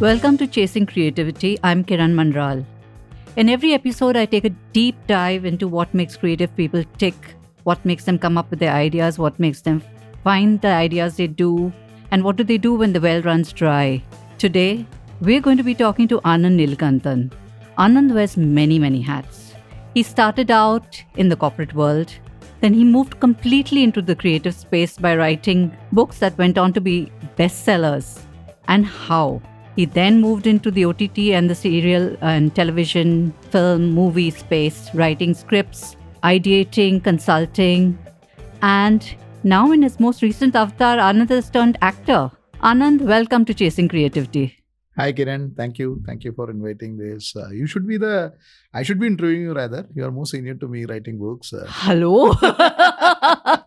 Welcome to Chasing Creativity. I'm Kiran Manral. In every episode, I take a deep dive into what makes creative people tick, what makes them come up with their ideas, what makes them find the ideas they do, and what do they do when the well runs dry. Today, we're going to be talking to Anand Neelakantan. Anand wears many, many hats. He started out in the corporate world, then he moved completely into the creative space by writing books that went on to be bestsellers. And how? He then moved into the OTT and the serial and television, film, movie space, writing scripts, ideating, consulting. And now, in his most recent avatar, Anand has turned actor. Anand, welcome to Chasing Creativity. Hi, Kiran. Thank you. Thank you for inviting this. Uh, you should be the, I should be interviewing you rather. You are more senior to me writing books. Uh, Hello.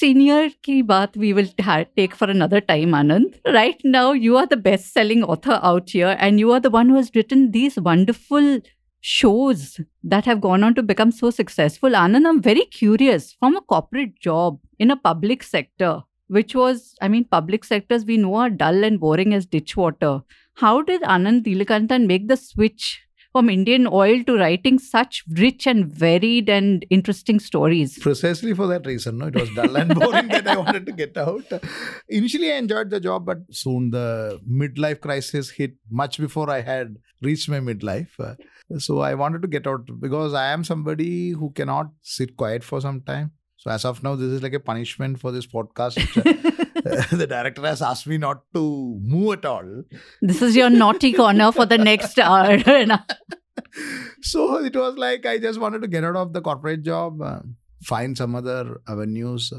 Senior ki baat we will ta- take for another time, Anand. Right now, you are the best selling author out here, and you are the one who has written these wonderful shows that have gone on to become so successful. Anand, I'm very curious from a corporate job in a public sector, which was, I mean, public sectors we know are dull and boring as ditch water. How did Anand Neelakantan make the switch from Indian oil to writing such rich and varied and interesting stories? precisely for that reason. No, it was dull and boring that I wanted to get out. Initially, I enjoyed the job, but soon the midlife crisis hit much before I had reached my midlife. So I wanted to get out because I am somebody who cannot sit quiet for some time. So as of now, this is like a punishment for this podcast. uh, the director has asked me not to move at all. This is your naughty corner for the next hour. so it was like I just wanted to get out of the corporate job, uh, find some other avenues.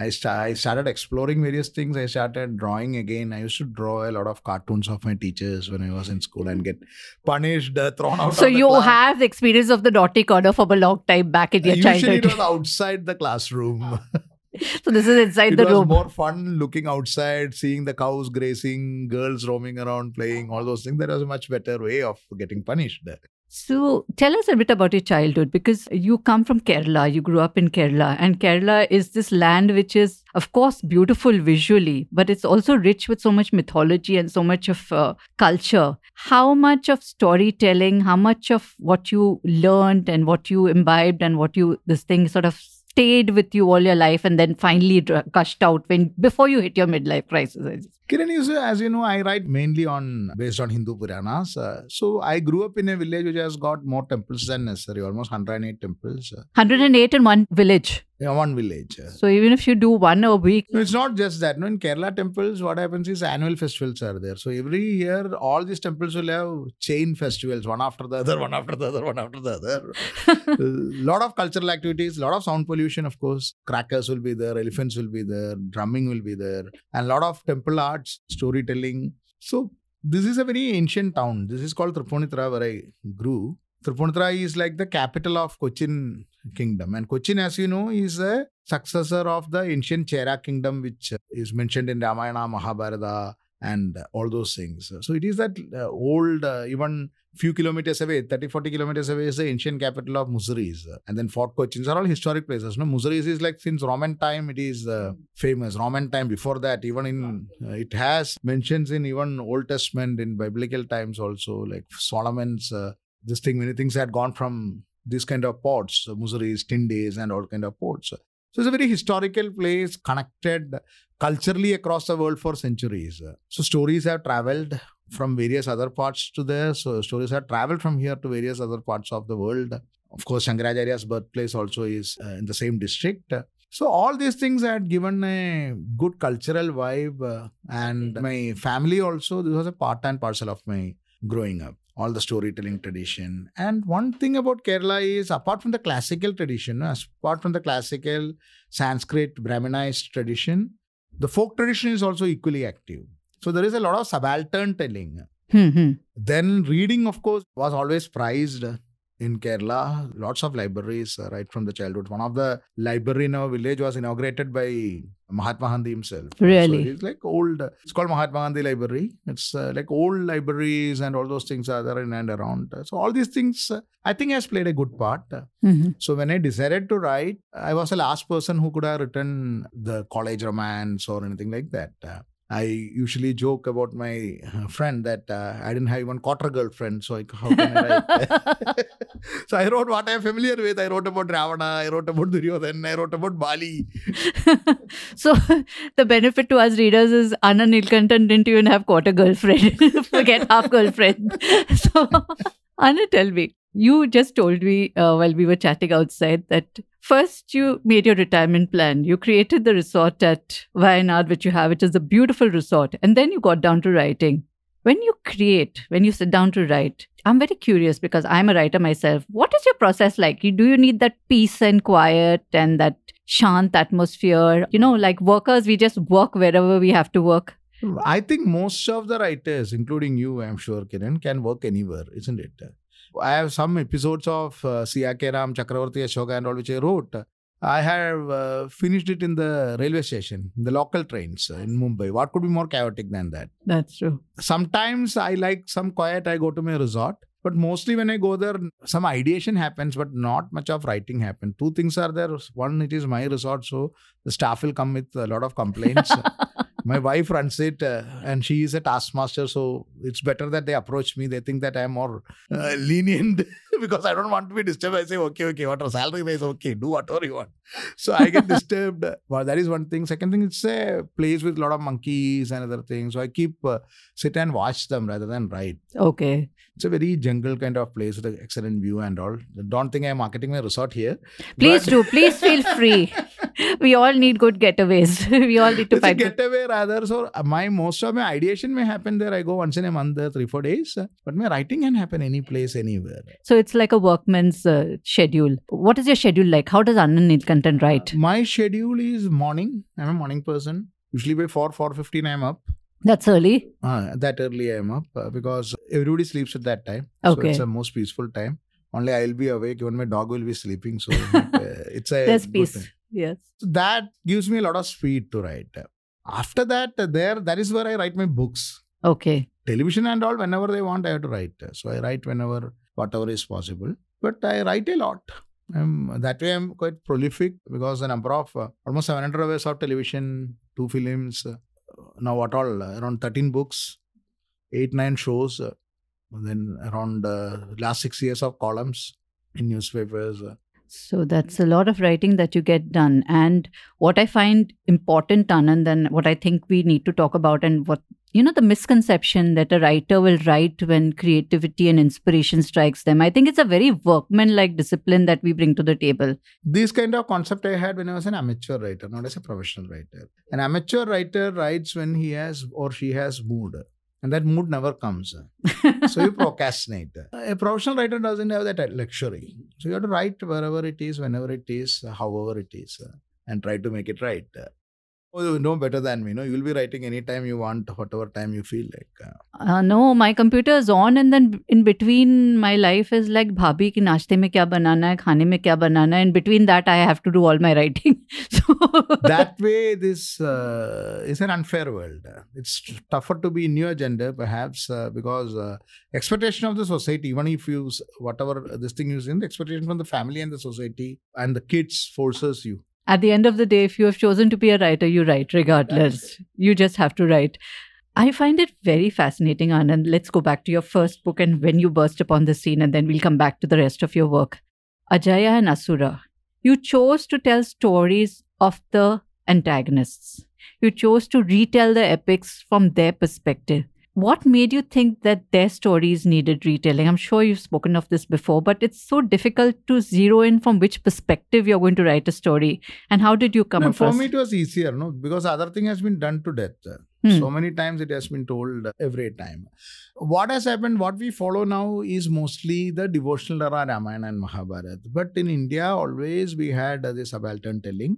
I, sta- I started exploring various things. I started drawing again. I used to draw a lot of cartoons of my teachers when I was in school and get punished, uh, thrown out. so of the you class. have the experience of the naughty corner from a long time back in your Usually childhood. it was outside the classroom. so this is inside it the room. It was more fun looking outside, seeing the cows grazing, girls roaming around, playing, all those things. That was a much better way of getting punished. So tell us a bit about your childhood because you come from Kerala, you grew up in Kerala, and Kerala is this land which is, of course, beautiful visually, but it's also rich with so much mythology and so much of uh, culture. How much of storytelling, how much of what you learned and what you imbibed and what you, this thing sort of stayed with you all your life and then finally gushed out when before you hit your midlife crisis? Kiran, you as you know, I write mainly on based on Hindu Puranas. Uh, so I grew up in a village which has got more temples than necessary, almost 108 temples. Uh, 108 in one village. yeah, one village. Uh, So even if you do one a week, no, it's not just that. No, in Kerala temples, what happens is annual festivals are there. So every year, all these temples will have chain festivals, one after the other, one after the other, one after the other. lot of cultural activities, lot of sound pollution, of course. Crackers will be there, elephants will be there, drumming will be there, and lot of temple arts, storytelling. So this is a very ancient town. This is called Tripunithura, where I grew. Tripunithura is like the capital of Cochin kingdom, and Cochin, as you know, is a successor of the ancient Chera kingdom, which is mentioned in Ramayana, Mahabharata, and all those things. So it is that uh, old, uh, even few kilometers away, 30, 40 kilometers away, is the ancient capital of Muziris. And then Fort Cochin are all historic places. No, is like since Roman time, it is uh, famous. Roman time before that, even in uh, it has mentions in even Old Testament in biblical times also, like Solomon's uh, this thing. Many things had gone from this kind of ports, uh, Muziris, Tyndis, and all kind of ports. So it's a very historical place, connected culturally across the world for centuries. So stories have traveled from various other parts to there. So stories have traveled from here to various other parts of the world. Of course, Shankaracharya's birthplace also is uh, in the same district. So all these things had given a good cultural vibe, uh, and my family also. This was a part and parcel of my growing up. All the storytelling tradition. And one thing about Kerala is, apart from the classical tradition, apart from the classical Sanskrit Brahminized tradition, the folk tradition is also equally active. So there is a lot of subaltern telling. Hmm, hmm. Then reading, of course, was always prized in Kerala. Lots of libraries uh, right from the childhood. One of the library in our village was inaugurated by Mahatma Gandhi himself. Really? So it's like old. It's called Mahatma Gandhi Library. It's uh, like old libraries and all those things are there in and around. So all these things, uh, I think, has played a good part. Mhm. So when I decided to write, I was the last person who could have written the college romance or anything like that. I usually joke about my uh, friend that uh, I didn't have even quarter girlfriend, so I, how can I write? so I wrote what I'm familiar with. I wrote about Ravana, I wrote about Duryodhan, I wrote about Bali. so the benefit to us readers is Anna Neelakantan didn't even have quarter girlfriend. Forget half girlfriend. so Anna, tell me, you just told me uh, while we were chatting outside that first you made your retirement plan. You created the resort at Wayanad, which you have, which is a beautiful resort. And then you got down to writing. When you create, when you sit down to write, I'm very curious because I'm a writer myself. What is your process like? Do you need that peace and quiet and that shant atmosphere? You know, like workers, we just work wherever we have to work. I think most of the writers, including you, I'm sure, Kiran, can work anywhere, isn't it? I have some episodes of uh, Siya Ke Ram, Chakravarti Ashoka and all which I wrote. I have uh, finished it in the railway station, the local trains in Mumbai. What could be more chaotic than that? That's true. Sometimes I like some quiet, I go to my resort. But mostly when I go there, some ideation happens, but not much of writing happens. Two things are there. One, it is my resort, so the staff will come with a lot of complaints. my wife runs it uh, and she is a taskmaster so it's better that they approach me they think that i'm more uh, lenient because i don't want to be disturbed i say okay okay what salary is okay do whatever you want so i get disturbed well that is one thing second thing it's a place with a lot of monkeys and other things so i keep uh, sit and watch them rather than write okay it's a very jungle kind of place with an excellent view and all. Don't think I'm marketing my resort here. Please do. Please feel free. we all need good getaways. we all need to it's find a getaway good. rather. So uh, my most of my ideation may happen there. I go once in a month, three four days. But my writing can happen any place, anywhere. So it's like a workman's uh, schedule. What is your schedule like? How does Anand Neelakantan write? Uh, my schedule is morning. I'm a morning person. Usually by four four fifteen, I'm up. That's early. Uh, that early I am up uh, because everybody sleeps at that time. Okay. So it's the most peaceful time. Only I'll be awake. Even my dog will be sleeping. So uh, it's a there's peace. Time. Yes. So that gives me a lot of speed to write. After that, there that is where I write my books. Okay. Television and all, whenever they want, I have to write. So I write whenever whatever is possible. But I write a lot. Um, that way, I'm quite prolific because the number of uh, almost 700 hours of television, two films, uh, now what all around 13 books, eight nine shows, uh, then around uh, last six years of columns in newspapers. So that's a lot of writing that you get done. And what I find important, Anand, and what I think we need to talk about, and what you know, the misconception that a writer will write when creativity and inspiration strikes them. I think it's a very workman-like discipline that we bring to the table. This kind of concept I had when I was an amateur writer, not as a professional writer. An amateur writer writes when he has or she has mood and that mood never comes. so you procrastinate. A professional writer doesn't have that luxury. So you have to write wherever it is, whenever it is, however it is, and try to make it right. Oh, you know better than me. No, you will be writing anytime you want, whatever time you feel like. Uh, uh no, my computer is on, and then in between, my life is like bhabi ki nashte mein kya banana hai, khane mein kya banana hai. In between that, I have to do all my writing. so that way, this uh, is an unfair world. It's tougher to be in your gender, perhaps, uh, because uh, expectation of the society. Even if you whatever uh, this thing is in, the expectation from the family and the society and the kids forces you at the end of the day, if you have chosen to be a writer, you write regardless. You just have to write. I find it very fascinating, Anand. Let's go back to your first book and when you burst upon the scene, and then we'll come back to the rest of your work. Ajaya and Asura. You chose to tell stories of the antagonists. You chose to retell the epics from their perspective. What made you think that their stories needed retelling? I'm sure you've spoken of this before, but it's so difficult to zero in from which perspective you're going to write a story. And how did you come no, across? For me, it was easier, no, because other thing has been done to death. Hmm. So many times it has been told every time. What has happened, what we follow now is mostly the devotional era Ramayana and Mahabharata. But in India, always we had uh, this subaltern telling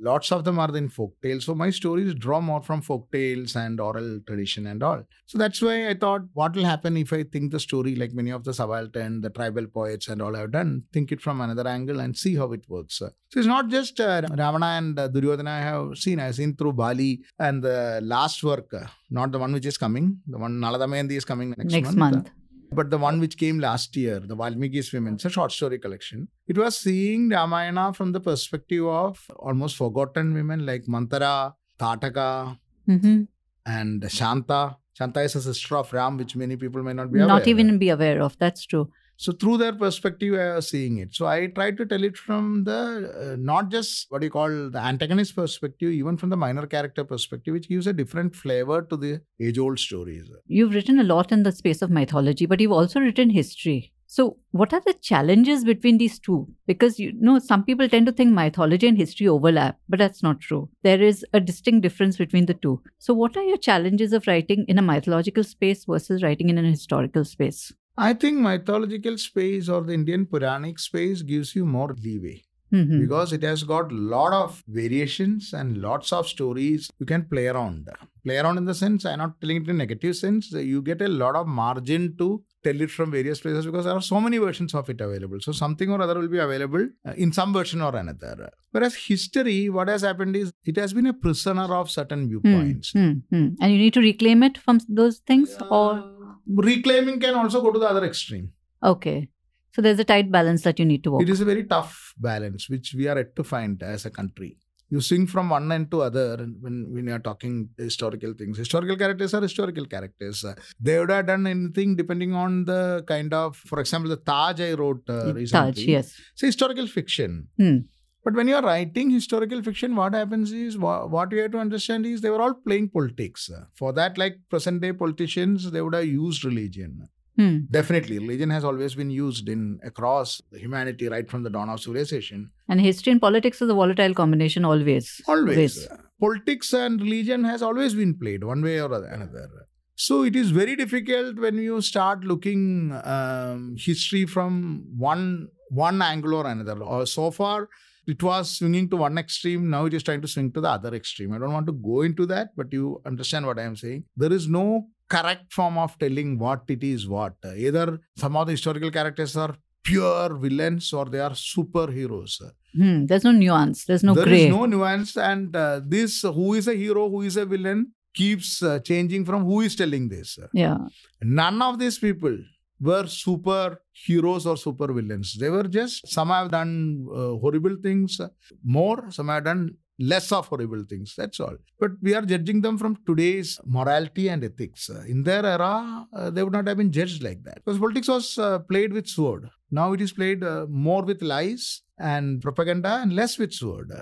lots of them are in folk tales. So my stories draw more from folk tales and oral tradition and all. So that's why I thought, what will happen if I think the story like many of the subaltern, the tribal poets and all have done, think it from another angle and see how it works. So it's not just uh, Ravana and uh, Duryodhana I have seen. I've seen through Bali and the last work, uh, not the one which is coming. The one Nala Damayanti is coming next, next month. month. But the one which came last year, the Valmiki's Women, it's a short story collection. It was seeing Ramayana from the perspective of almost forgotten women like Manthara, Tataka, mm-hmm. and Shanta. Shanta is a sister of Ram, which many people may not be aware. Not even be aware of. That's true. So through their perspective, I was seeing it. So I tried to tell it from the uh, not just what you call the antagonist perspective, even from the minor character perspective, which gives a different flavor to the age-old stories. You've written a lot in the space of mythology, but you've also written history. So, what are the challenges between these two? Because you know, some people tend to think mythology and history overlap, but that's not true. There is a distinct difference between the two. So, what are your challenges of writing in a mythological space versus writing in an historical space? I think mythological space or the Indian Puranic space gives you more leeway Mhm. because it has got lot of variations and lots of stories you can play around. Play around in the sense I'm not telling it in a negative sense. You get a lot of margin to tell it from various places because there are so many versions of it available. So something or other will be available uh, in some version or another. Whereas history, what has happened is it has been a prisoner of certain viewpoints. hmm. And you need to reclaim it from those things, or Uh, reclaiming can also go to the other extreme. okay. So there's a tight balance that you need to walk. It is a very tough balance which we are yet to find as a country. You swing from one end to other when, when you are talking historical things. Historical characters are historical characters. Uh, they would have done anything depending on the kind of, for example, the Taj I wrote uh, recently. Taj, yes. It's historical fiction. Hmm. But when you are writing historical fiction, what happens is wha- what you have to understand is they were all playing politics. For that, like present day politicians, they would have used religion. Hmm. Definitely, religion has always been used in across humanity right from the dawn of civilization. And history and politics is a volatile combination always. Always, politics and religion has always been played one way or another. So it is very difficult when you start looking um, history from one one angle or another. Or so far, it was swinging to one extreme. Now it is trying to swing to the other extreme. I don't want to go into that, but you understand what I am saying. There is no correct form of telling what it is what. Either some of the historical characters are pure villains or they are superheroes. Hmm. There's no nuance. There's no There gray. is no nuance, and uh, this who is a hero, who is a villain, keeps uh, changing from who is telling this. yeah. None of these people were super heroes or super villains. They were just some have done uh, horrible things more, some have done less of horrible things. That's all. But we are judging them from today's morality and ethics. Uh, In their era, uh, they would not have been judged like that because politics was uh, played with sword. Now it is played uh, more with lies and propaganda and less with sword.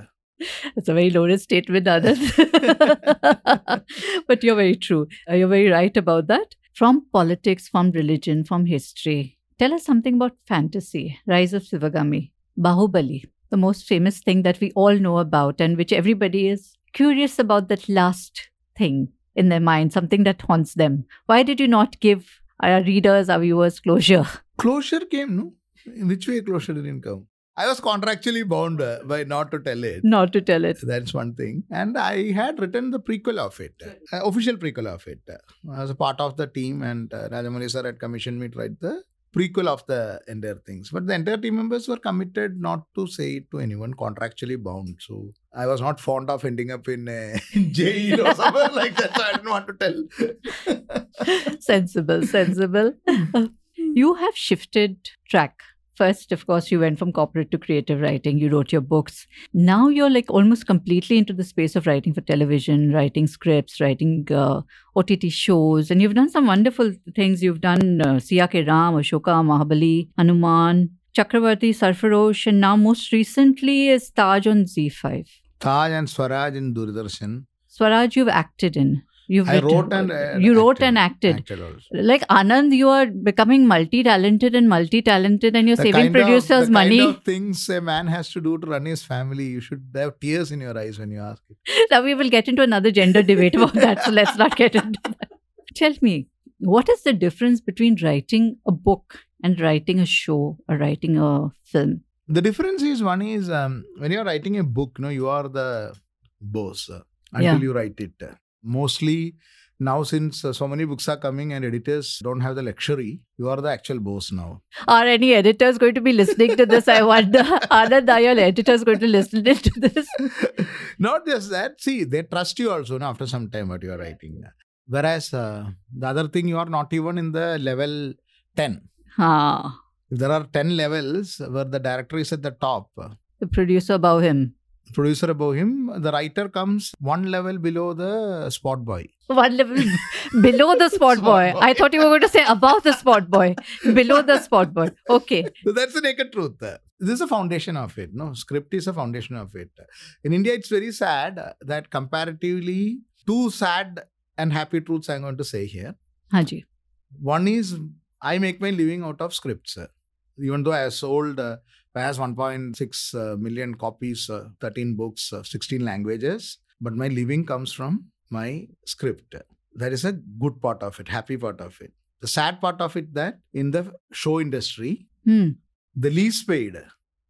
It's a very loaded statement, Anand. but you're very true. Uh, You're very right about that. From politics, from religion, from history. Tell us something about fantasy, Rise of Sivagami, Bahubali, the most famous thing that we all know about and which everybody is curious about that last thing in their mind, something that haunts them. Why did you not give our readers, our viewers closure? Closure came, no? In which way closure didn't come? I was contractually bound uh, by not to tell it. Not to tell it. That's one thing. And I had written the prequel of it, uh, official prequel of it. I was a part of the team, and uh, Rajamouli sir had commissioned me to write the prequel of the entire things. But the entire team members were committed not to say it to anyone, contractually bound. So I was not fond of ending up in uh, jail or somewhere like that. So I didn't want to tell. sensible, sensible. you have shifted track. First, of course, you went from corporate to creative writing. You wrote your books. Now you're like almost completely into the space of writing for television, writing scripts, writing uh, OTT shows. And you've done some wonderful things. You've done uh, Siya Ke Ram, Ashoka, Mahabali, Hanuman, Chakravarti, Sarfarosh, and now most recently is Taj on ZEE5. Taj and Swaraj in Doordarshan. Swaraj, you've acted in. You've I written- wrote and uh, you wrote acted. and acted. Acted like Anand, you are becoming multi-talented and multi-talented, and you're The saving of- producers the money. Kind of things a man has to do to run his family. You should have tears in your eyes when you ask it. now we will get into another gender debate about that, so let's not get into that. Tell me, what is the difference between writing a book and writing a show or writing a film? The difference is one is um, when you're writing a book, you no, you are the boss uh, until Yeah. you write it. Mostly now, since uh, so many books are coming and editors don't have the luxury, you are the actual boss now. Are any editors going to be listening to this? I wonder. Anand, are your editors going to listen to this? Not just that. See, they trust you also no, after some time what you are writing. Whereas uh, the other thing, you are not even in the level 10. Ah, If there are 10 levels where the director is at the top, the producer above him. Producer above him. The writer comes one level below the spot boy. One level below the spot, Spot boy. boy. I thought you were going to say above the spot boy, below the spot boy. Okay. So that's the naked truth. This is a foundation of it. No, script is a foundation of it. In India, it's very sad that comparatively, two sad and happy truths I'm going to say here. Haji. One is I make my living out of scripts. Even though I have sold uh, perhaps 1.6 uh, copies, uh, 13 books, uh, 16 languages, but my living comes from my script. That is a good part of it, happy part of it. The sad part of it that in the show industry, Hmm. the least paid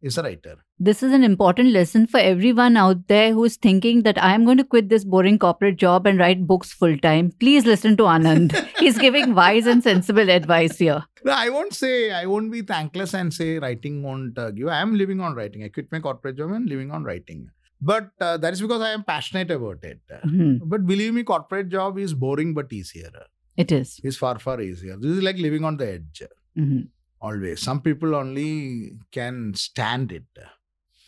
is a writer. This is an important lesson for everyone out there who is thinking that I am going to quit this boring corporate job and write books full time. Please listen to Anand. He's giving wise and sensible advice here. No, I won't say, I won't be thankless and say writing won't uh, give. I am living on writing. I quit my corporate job and living on writing. But uh, that is because I am passionate about it. Hmm. But believe me, corporate job is boring but easier. It is. It's far, far easier. This is like living on the edge. Mhm. Always. Some people only can stand it.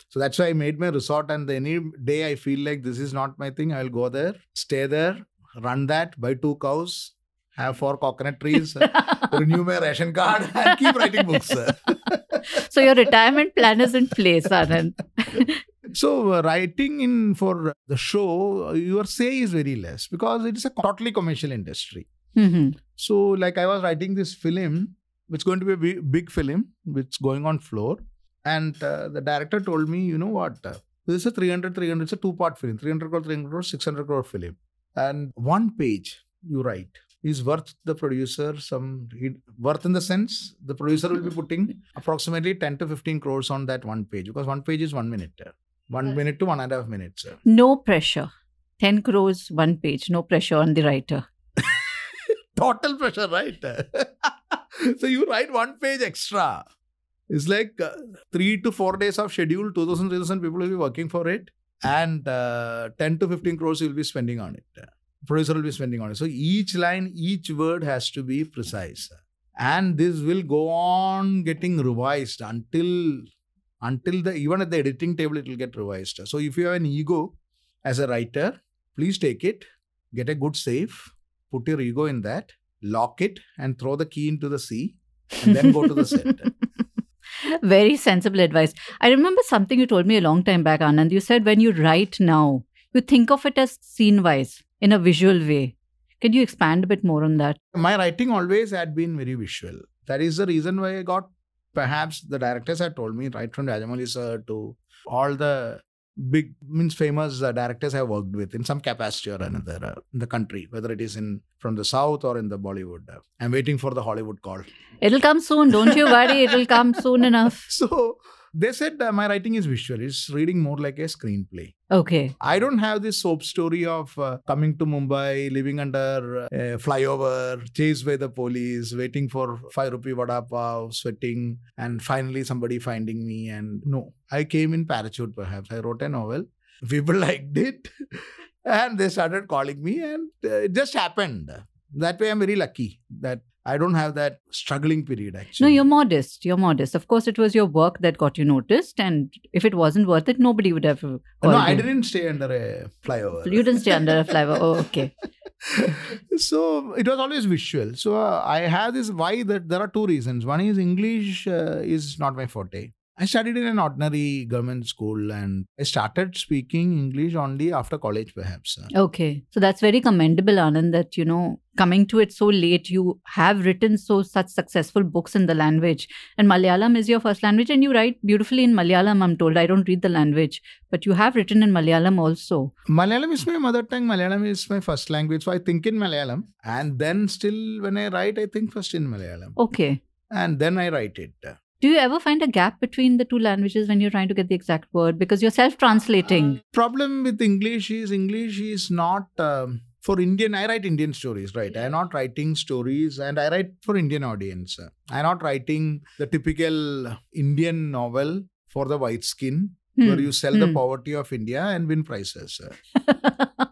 So that's why I made my resort. And any day I feel like this is not my thing, I'll go there, stay there, run that, buy two cows, have four coconut trees, renew my ration card, and keep writing books. so your retirement plan is in place, Anand. So uh, writing in for the show, uh, your say is very less because it is a totally commercial industry. Mhm. So like I was writing this film, which is going to be a big, film, which going on floor, and uh, the director told me, you know what, uh, this is a 300, 300, it's a two-part film, 300 crore, 300 crore, 600 crore film, and one page you write is worth the producer some worth in the sense the producer will be putting approximately 10 to 15 crores on that one page because one page is one minute one minute to one and a half minutes. No pressure. 10 crores, one page. No pressure on the writer. total pressure, right? so you write one page extra. It's like uh, three to four days of schedule, 2,000, 3,000 people will be working for it, and uh, 10 to 15 crores you'll be spending on it. Producer will be spending on it. So each line, each word has to be precise. And this will go on getting revised until until the even at the editing table it will get revised. So if you have an ego as a writer, please take it, get a good safe, put your ego in that, lock it, and throw the key into the sea, and then go to the set. Very sensible advice. I remember something you told me a long time back, Anand. You said when you write now, you think of it as scene wise in a visual way. Can you expand a bit more on that? My writing always had been very visual. That is the reason why I got perhaps the directors had told me right from Rajamouli sir to all the big means famous uh, directors I've worked with in some capacity or another uh, in the country, whether it is in from the south or in the Bollywood. Uh, I'm waiting for the Hollywood call. It'll come soon. Don't you worry. It'll come soon enough. So they said uh, my writing is visual. It's reading more like a screenplay. Okay. I don't have this soap story of uh, coming to Mumbai, living under a flyover, chased by the police, waiting for five rupee vada pav, sweating, and finally somebody finding me. And no, I came in parachute. Perhaps I wrote a novel. People liked it, and they started calling me, and uh, it just happened. That way, I'm very lucky that I don't have that struggling period. Actually, No, you're modest. You're modest. Of course, it was your work that got you noticed. And if it wasn't worth it, nobody would have. no, I didn't stay under a flyover. You didn't stay under a flyover. Oh, okay. so it was always visual. So uh, I have this why that there are two reasons. One is English uh, is not my forte. I studied in an ordinary government school and I started speaking English only after college, perhaps. Okay. So that's very commendable, Anand, that, you know, coming to it so late, you have written so such successful books in the language. And Malayalam is your first language, and you write beautifully in Malayalam, I'm told. I don't read the language, but you have written in Malayalam also. Malayalam is my mother tongue. Malayalam is my first language. So I think in Malayalam. And then still when I write, I think first in Malayalam. Okay. And then I write it. Do you ever find a gap between the two languages when you're trying to get the exact word? Because you're self translating. problem with English is English is not um, for Indian. I write Indian stories, right? I'm not writing stories, and I write for Indian audience. I'm not writing the typical Indian novel for the white skin, where you sell the Hmm. poverty of India and win prizes.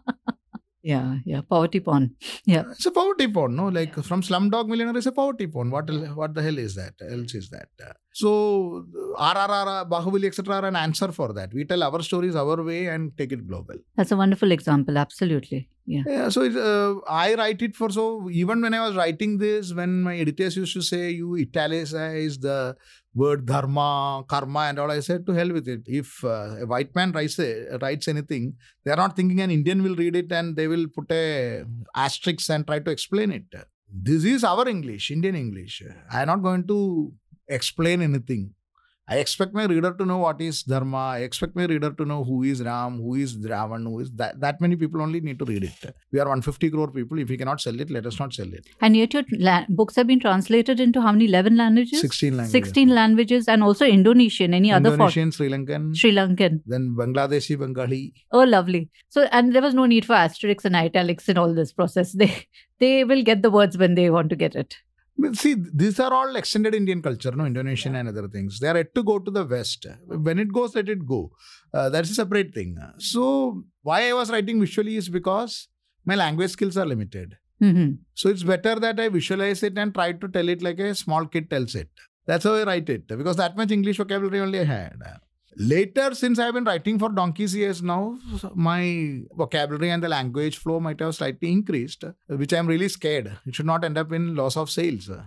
Yeah, yeah. Poverty porn. Yeah. It's a poverty porn, no? Like from Slumdog Millionaire is a poverty porn. What what the hell is that? Else is that? So RRR, Bahubali, etc. are an answer for that. We tell our stories our way and take it global. That's a wonderful example. Absolutely. Yeah. Yeah, so it's, uh, I write it for so even when I was writing this, when my editors used to say you italicize the word dharma, karma, and all, I said to hell with it. If uh, a white man writes writes anything, they are not thinking an Indian will read it and they will put a asterisk and try to explain it. This is our English, Indian English. I am not going to explain anything. I expect my reader to know what is Dharma. I expect my reader to know who is Ram, who is Ravan, who is that. That many people only need to read it. We are 150 crore people. If we cannot sell it, let us not sell it. And yet your la- books have been translated into how many? 11 languages? 16 languages. 16 languages and also Indonesian. Any other form? Indonesian, Sri Lankan, Sri Lankan. then Bangladeshi, Bengali. Oh, lovely. So, and there was no need for asterisks and italics in all this process. They they will get the words when they want to get it. See, these are all extended Indian culture, no Indonesian and other things. They are yet to go to the West. When it goes, let it go. Uh, that's a separate thing. So, why I was writing visually is because my language skills are limited. hmm So it's better that I visualize it and try to tell it like a small kid tells it. That's how I write it because that much English vocabulary only I had. Later, since I've been writing for donkey's years now, my vocabulary and the language flow might have slightly increased, which I'm really scared. It should not end up in loss of sales.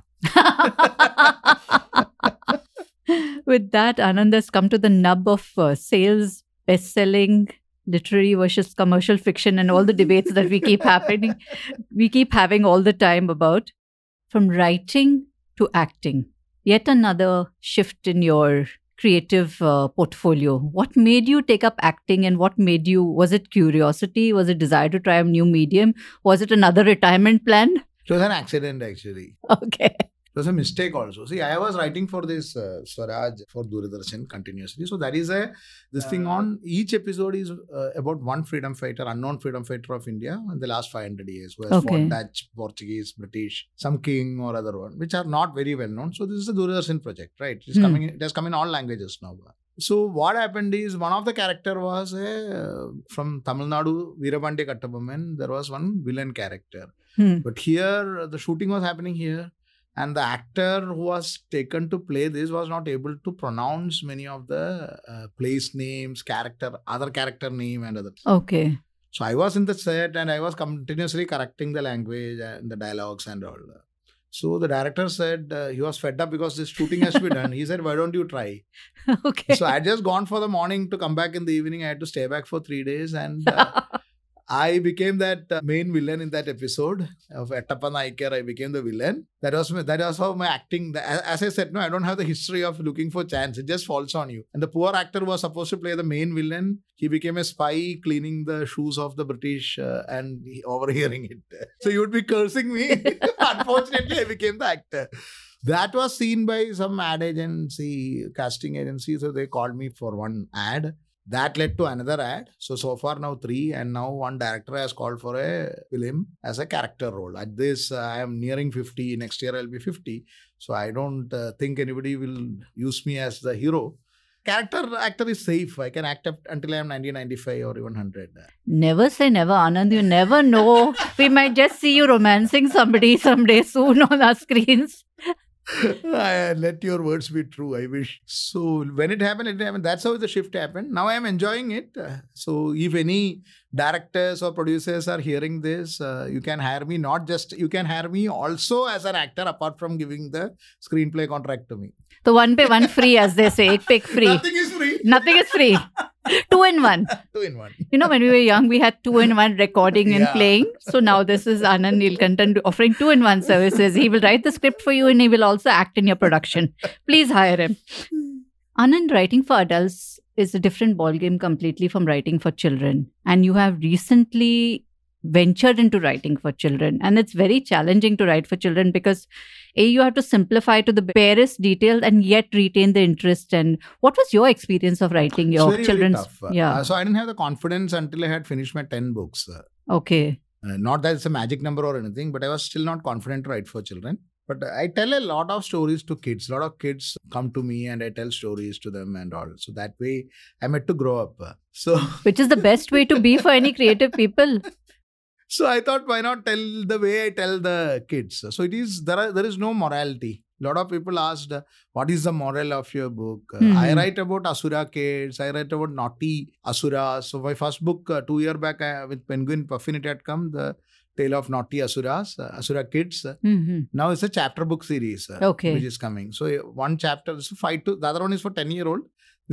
With that, Anand has come to the nub of uh, sales, best selling, literary versus commercial fiction, and all the debates that we keep happening, we keep having all the time about from writing to acting. Yet another shift in your creative uh, portfolio. What made you take up acting and what made you, was it curiosity? Was it desire to try a new medium? Was it another retirement plan? It was an accident actually. Okay. It was a mistake also. See, I was writing for this uh, Swaraj for Doordarshan continuously. So that is a this thing on each episode is uh, about one freedom fighter, unknown freedom fighter of India in the last 500 years, who has Okay. fought Dutch, Portuguese, British, some king or other one, which are not very well known. So this is a Doordarshan project, right? It's Hmm. coming. It has come in all languages now. So what happened is one of the character was a, from Tamil Nadu, Veerapandya Kattabomman. There was one villain character. Hmm. But here, the shooting was happening here, and the actor who was taken to play this was not able to pronounce many of the uh, place names, character, other character name, and other. Okay. So I was in the set and I was continuously correcting the language and the dialogues and all. that. So the director said uh, he was fed up because this shooting has to be done. He said, "Why don't you try?" okay. So I had just gone for the morning to come back in the evening. I had to stay back for three days and. Uh, I became that uh, main villain in that episode of Ettappa Naikar. I became the villain. That was my, that was how my acting. As, as I said, no, I don't have the history of looking for chance. It just falls on you. And the poor actor was supposed to play the main villain. He became a spy cleaning the shoes of the British uh, and overhearing it. So you would be cursing me. Unfortunately, I became the actor. That was seen by some ad agency, casting agency. So they called me for one ad that led to another ad so so far now three and now one director has called for a film as a character role at this uh, i am nearing 50 next year i'll be 50 so i don't uh, think anybody will use me as the hero character actor is safe i can act up until i am 90 95 or even 100 Never say never, Anand. You never know. we might just see you romancing somebody someday soon on our screens. I let your words be true. I wish. So when it happened, it happened. That's how the shift happened. Now I am enjoying it. Uh, So if any directors or producers are hearing this, uh, you can hire me. Not just you can hire me also as an actor, apart from giving the screenplay contract to me. The one pay one free, as they say. Ek pick free. Nothing is free. Nothing is free. Two in one. Two in one. You know, when we were young, we had two in one recording and Yeah. playing. So now this is Anand Neelakantan offering two in one services. He will write the script for you and he will also act in your production. Please hire him. Anand, writing for adults is a different ballgame completely from writing for children. And you have recently ventured into writing for children. And it's very challenging to write for children because A, you have to simplify to the barest detail and yet retain the interest. And what was your experience of writing your very, very children's? tough. Yeah. Uh, so I didn't have the confidence until I had finished my 10 books. Uh, Okay. Uh, not that it's a magic number or anything, but I was still not confident to write for children. But I tell a lot of stories to kids. A lot of kids come to me and I tell stories to them and all. So that way I met to grow up. So Which is the best way to be for any creative people. so I thought, why not tell the way I tell the kids? So it is there. Are, there is no morality. A lot of people asked, uh, "What is the moral of your book?" Uh, Mhm. I write about Asura kids. I write about naughty Asuras. So my first book, uh, two year back, I, with Penguin Puffin, it had come the tale of naughty Asuras, uh, Asura kids. Uh, hmm now it's a chapter book series, uh, Okay. which is coming. So uh, one chapter, is five to the other one is for ten year old.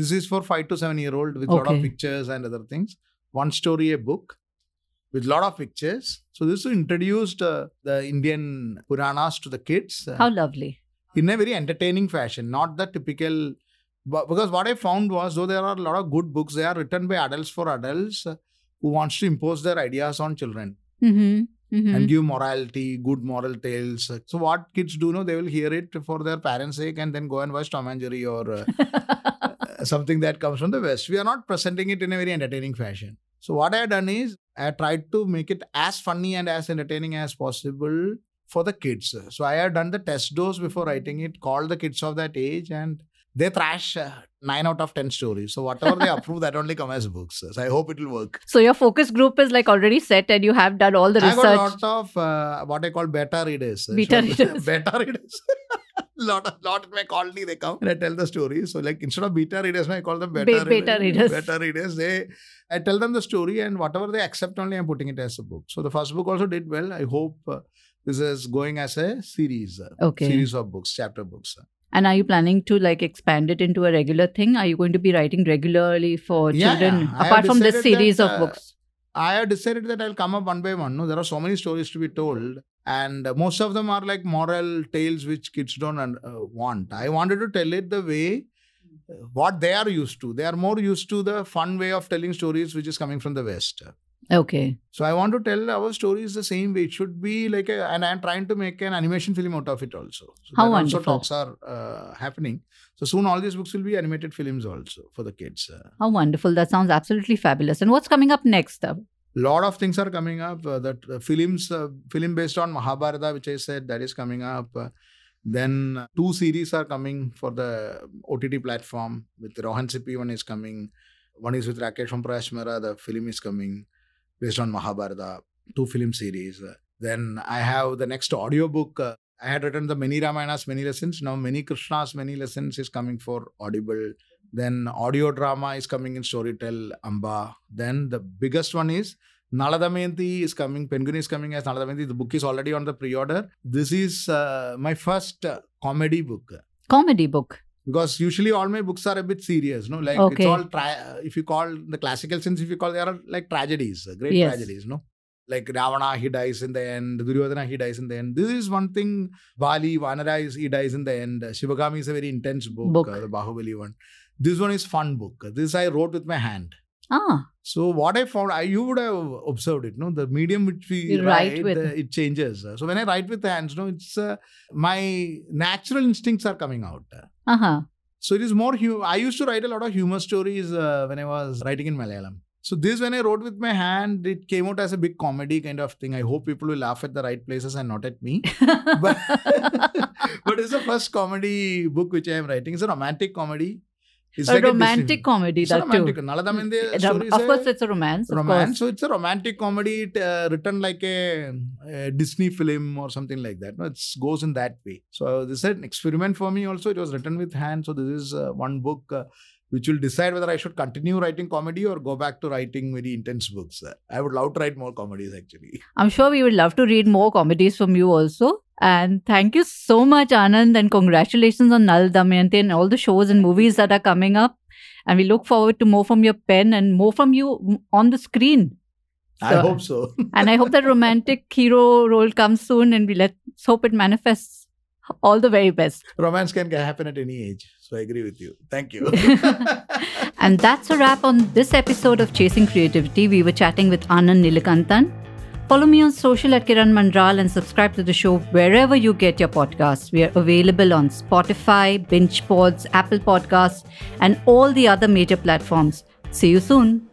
This is for five to seven year old with a lot of pictures and other things. One story a book with a lot of pictures. So this introduced uh, the Indian Puranas to the kids uh, How lovely. in a very entertaining fashion, not the typical. Because what I found was, though there are a lot of good books, they are written by adults for adults uh, who wants to impose their ideas on children hmm hmm and give morality, good moral tales. So what kids do know, they will hear it for their parents' sake and then go and watch Tom and Jerry or uh, something that comes from the West. We are not presenting it in a very entertaining fashion. So what I done is I tried to make it as funny and as entertaining as possible for the kids. So I had done the test dose before writing it, called the kids of that age, and they thrash uh, nine out of ten stories. So whatever they approve, that only come as books. So I hope it will work. So your focus group is like already set and you have done all the research. I got lot of uh, what I call beta readers. Beta readers. beta readers. lot of lot in my colony they come and I tell the story. So like instead of beta readers, I call them beta, Be- beta readers. Beta readers. They I tell them the story and whatever they accept only I'm putting it as a book. So the first book also did well. I hope uh, this is going as a series. uh, Okay. Series of books, chapter books. And are you planning to like expand it into a regular thing? Are you going to be writing regularly for Yeah, children yeah. Apart from this series that, of uh, books? I have decided that I'll come up one by one. No, there are so many stories to be told, and most of them are like moral tales which kids don't un- uh, want. I wanted to tell it the way uh, what they are used to. They are more used to the fun way of telling stories, which is coming from the West. Okay. So I want to tell our stories the same way. It should be like a, and I'm trying to make an animation film out of it also. So How wonderful. Also talks are uh, happening. So soon all these books will be animated films also for the kids. Uh, How wonderful. That sounds absolutely fabulous. And what's coming up next? Lot of things are coming up uh, that uh, films uh, film based on mahabharata which i said that is coming up uh, then uh, two series are coming for the ott platform with rohan sippy one is coming one is with rakesh from Mera. the film is coming based on mahabharata two film series then i have the next audio book uh, i had written the many ramayanas many lessons now many krishnas many lessons is coming for audible then audio drama is coming in Storytel Amba. Then the biggest one is Naladamayanti is coming. Penguin is coming as Naladamayanti. The book is already on the pre-order. This is uh, my first uh, comedy book Comedy book. Because usually all my books are a bit serious. No, like Okay. it's all tra- if you call the classical sense, if you call they are like tragedies, uh, great Yes. tragedies. No. Like Ravana, he dies in the end. Duryodhana, he dies in the end. This is one thing. Bali, Vanara, is, he dies in the end. Shivagami is a very intense book, Book. Uh, the Bahubali one. This one is fun book. This I wrote with my hand. Ah, So what I found, I, you would have observed it, no? The medium which we You write uh, it changes. So when I write with hands, no, it's uh, my natural instincts are coming out. uh huh. So it is more. Hu- I used to write a lot of humor stories uh, when I was writing in Malayalam. So this, when I wrote with my hand, it came out as a big comedy kind of thing. I hope people will laugh at the right places and not at me. but but it's the first comedy book which I am writing. It's a romantic comedy. It's a like romantic Disney- comedy, It's a that romantic. too. Nala Damayanti story is of a course, it's a romance. Romance. So it's a romantic comedy it, uh, written like a, a Disney film or something like that. No, it goes in that way. So this is an experiment for me. Also, it was written with hand. So this is uh, one book. Uh, which will decide whether I should continue writing comedy or go back to writing very intense books. I would love to write more comedies actually. I'm sure we would love to read more comedies from you also. And thank you so much, Anand, and congratulations on Nal Damayanti and all the shows and movies that are coming up. And we look forward to more from your pen and more from you on the screen. I hope so. And I hope that romantic hero role comes soon and we let's hope it manifests. All the very best. Romance can happen at any age. So I agree with you. Thank you. And that's a wrap on this episode of Chasing Creativity. We were chatting with Anand Neelakantan. Follow me on social at Kiran Manral and subscribe to the show wherever you get your podcasts. We are available on Spotify, Bingepods, Apple Podcasts, and all the other major platforms. See you soon.